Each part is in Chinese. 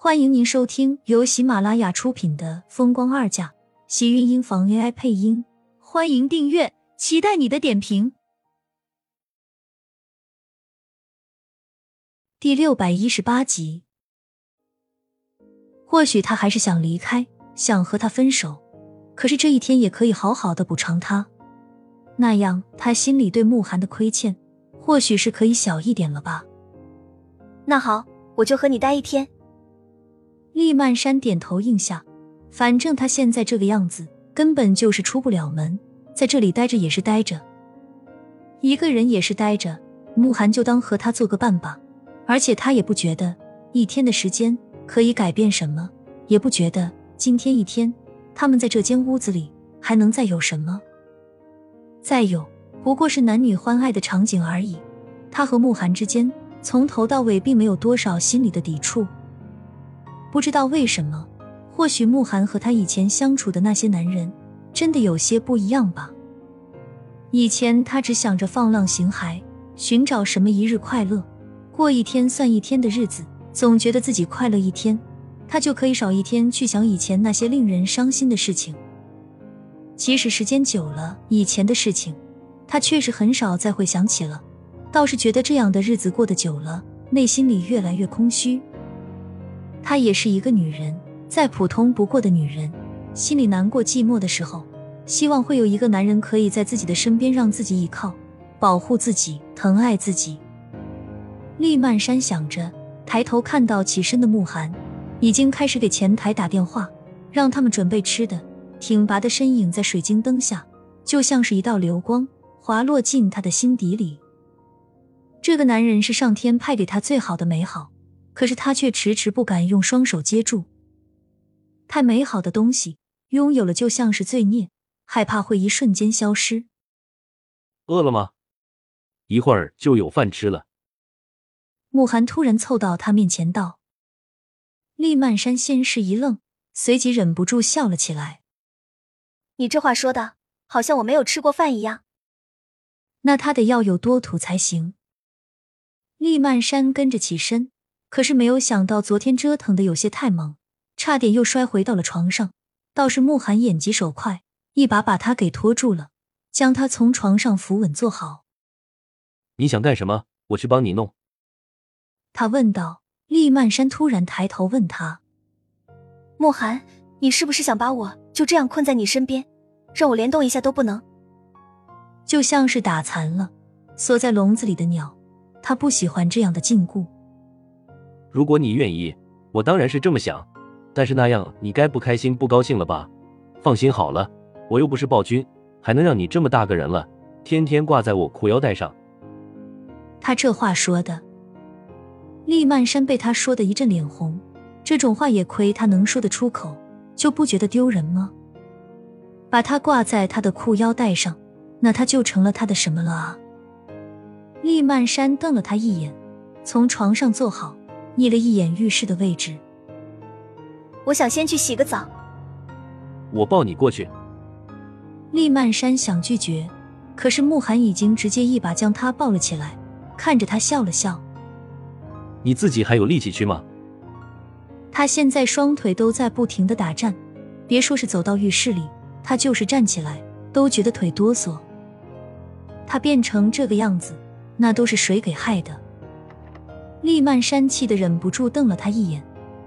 欢迎您收听由喜马拉雅出品的《风光二嫁》，喜运音房 AI 配音。欢迎订阅，期待你的点评。第六百一十八集，或许他还是想离开，想和他分手，可是这一天也可以好好的补偿他，那样他心里对慕寒的亏欠，或许是可以小一点了吧。那好，我就和你待一天。厉曼山点头应下，反正他现在这个样子，根本就是出不了门，在这里待着也是待着，一个人也是待着。慕寒就当和他做个伴吧，而且他也不觉得一天的时间可以改变什么，也不觉得今天一天他们在这间屋子里还能再有什么，再有不过是男女欢爱的场景而已。他和慕寒之间从头到尾并没有多少心理的抵触。不知道为什么，或许慕寒和他以前相处的那些男人真的有些不一样吧。以前他只想着放浪形骸，寻找什么一日快乐，过一天算一天的日子，总觉得自己快乐一天，他就可以少一天去想以前那些令人伤心的事情。其实时间久了，以前的事情他确实很少再会想起了，倒是觉得这样的日子过得久了，内心里越来越空虚。她也是一个女人，再普通不过的女人，心里难过寂寞的时候，希望会有一个男人可以在自己的身边，让自己依靠，保护自己，疼爱自己。厉曼山想着，抬头看到起身的慕寒，已经开始给前台打电话，让他们准备吃的。挺拔的身影在水晶灯下，就像是一道流光，滑落进他的心底里。这个男人是上天派给他最好的美好。可是他却迟迟不敢用双手接住。太美好的东西，拥有了就像是罪孽，害怕会一瞬间消失。饿了吗？一会儿就有饭吃了。慕寒突然凑到他面前道。厉曼山先是一愣，随即忍不住笑了起来。你这话说的，好像我没有吃过饭一样。那他得要有多土才行。厉曼山跟着起身。可是没有想到，昨天折腾的有些太猛，差点又摔回到了床上。倒是慕寒眼疾手快，一把把他给拖住了，将他从床上扶稳坐好。你想干什么？我去帮你弄。他问道。厉曼山突然抬头问他：“慕寒，你是不是想把我就这样困在你身边，让我连动一下都不能？就像是打残了锁在笼子里的鸟。他不喜欢这样的禁锢。”如果你愿意，我当然是这么想，但是那样你该不开心、不高兴了吧？放心好了，我又不是暴君，还能让你这么大个人了，天天挂在我裤腰带上。他这话说的，厉曼山被他说的一阵脸红。这种话也亏他能说得出口，就不觉得丢人吗？把他挂在他的裤腰带上，那他就成了他的什么了啊？厉曼山瞪了他一眼，从床上坐好。睨了一眼浴室的位置，我想先去洗个澡。我抱你过去。厉曼山想拒绝，可是慕寒已经直接一把将他抱了起来，看着他笑了笑。你自己还有力气去吗？他现在双腿都在不停的打颤，别说是走到浴室里，他就是站起来都觉得腿哆嗦。他变成这个样子，那都是谁给害的？厉曼山气得忍不住瞪了他一眼，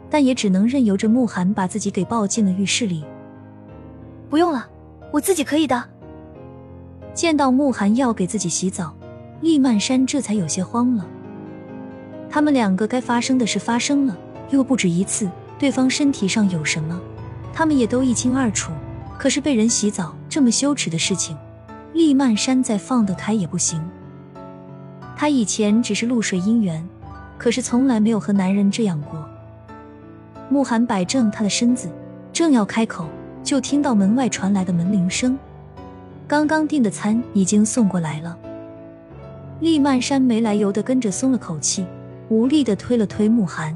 但也只能任由着慕寒把自己给抱进了浴室里。不用了，我自己可以的。见到慕寒要给自己洗澡，厉曼山这才有些慌了。他们两个该发生的事发生了，又不止一次，对方身体上有什么，他们也都一清二楚。可是被人洗澡这么羞耻的事情，厉曼山再放得开也不行。他以前只是露水姻缘。可是从来没有和男人这样过。慕寒摆正他的身子，正要开口，就听到门外传来的门铃声。刚刚订的餐已经送过来了。厉曼山没来由的跟着松了口气，无力的推了推慕寒：“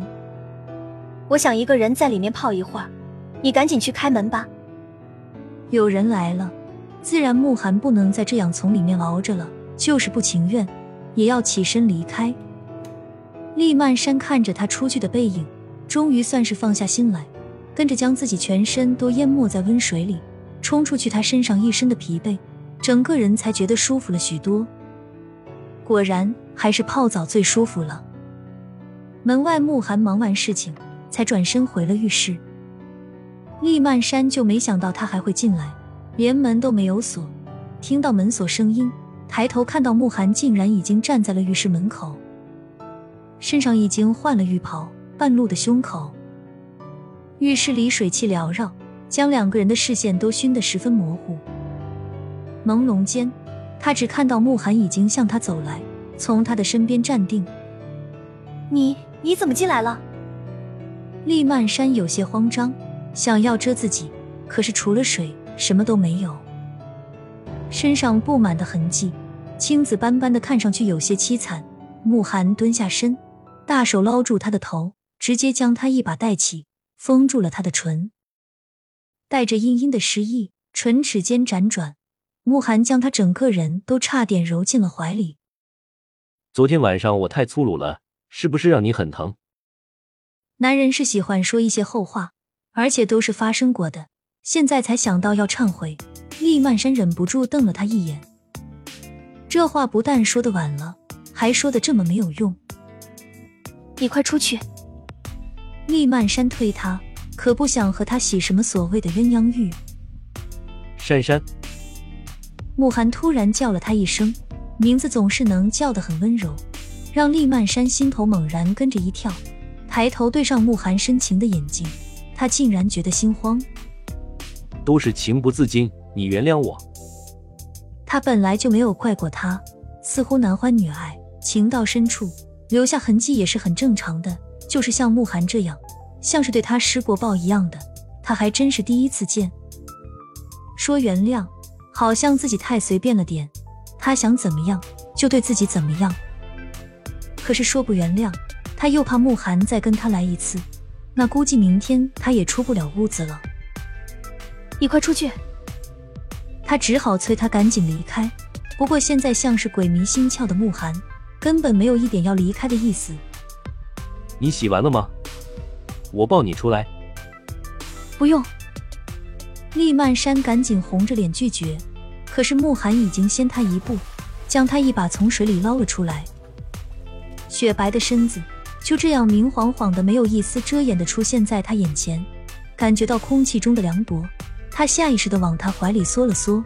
我想一个人在里面泡一会儿，你赶紧去开门吧。”有人来了，自然慕寒不能再这样从里面熬着了，就是不情愿，也要起身离开。厉曼山看着他出去的背影，终于算是放下心来，跟着将自己全身都淹没在温水里，冲出去他身上一身的疲惫，整个人才觉得舒服了许多。果然，还是泡澡最舒服了。门外，慕寒忙完事情，才转身回了浴室。厉曼山就没想到他还会进来，连门都没有锁，听到门锁声音。抬头看到慕寒竟然已经站在了浴室门口，身上已经换了浴袍，半露的胸口。浴室里水汽缭绕，将两个人的视线都熏得十分模糊。朦胧间，他只看到慕寒已经向他走来，从他的身边站定。你你怎么进来了？厉曼山有些慌张，想要遮自己，可是除了水，什么都没有。身上布满的痕迹，青紫斑斑的，看上去有些凄惨。慕寒蹲下身，大手捞住他的头，直接将他一把带起，封住了他的唇，带着阴阴的诗意，唇齿间辗转。慕寒将他整个人都差点揉进了怀里。昨天晚上我太粗鲁了，是不是让你很疼？男人是喜欢说一些后话，而且都是发生过的，现在才想到要忏悔。厉曼山忍不住瞪了他一眼，这话不但说的晚了，还说的这么没有用。你快出去！厉曼山推他，可不想和他洗什么所谓的鸳鸯浴。珊珊，慕寒突然叫了他一声，名字总是能叫得很温柔，让厉曼山心头猛然跟着一跳，抬头对上慕寒深情的眼睛，他竟然觉得心慌。都是情不自禁。你原谅我。他本来就没有怪过他，似乎男欢女爱，情到深处留下痕迹也是很正常的。就是像慕寒这样，像是对他施过暴一样的，他还真是第一次见。说原谅，好像自己太随便了点。他想怎么样就对自己怎么样。可是说不原谅，他又怕慕寒再跟他来一次，那估计明天他也出不了屋子了。你快出去！他只好催他赶紧离开，不过现在像是鬼迷心窍的慕寒，根本没有一点要离开的意思。你洗完了吗？我抱你出来。不用。厉曼山赶紧红着脸拒绝，可是慕寒已经先他一步，将他一把从水里捞了出来。雪白的身子就这样明晃晃的，没有一丝遮掩的出现在他眼前，感觉到空气中的凉薄。他下意识的往他怀里缩了缩。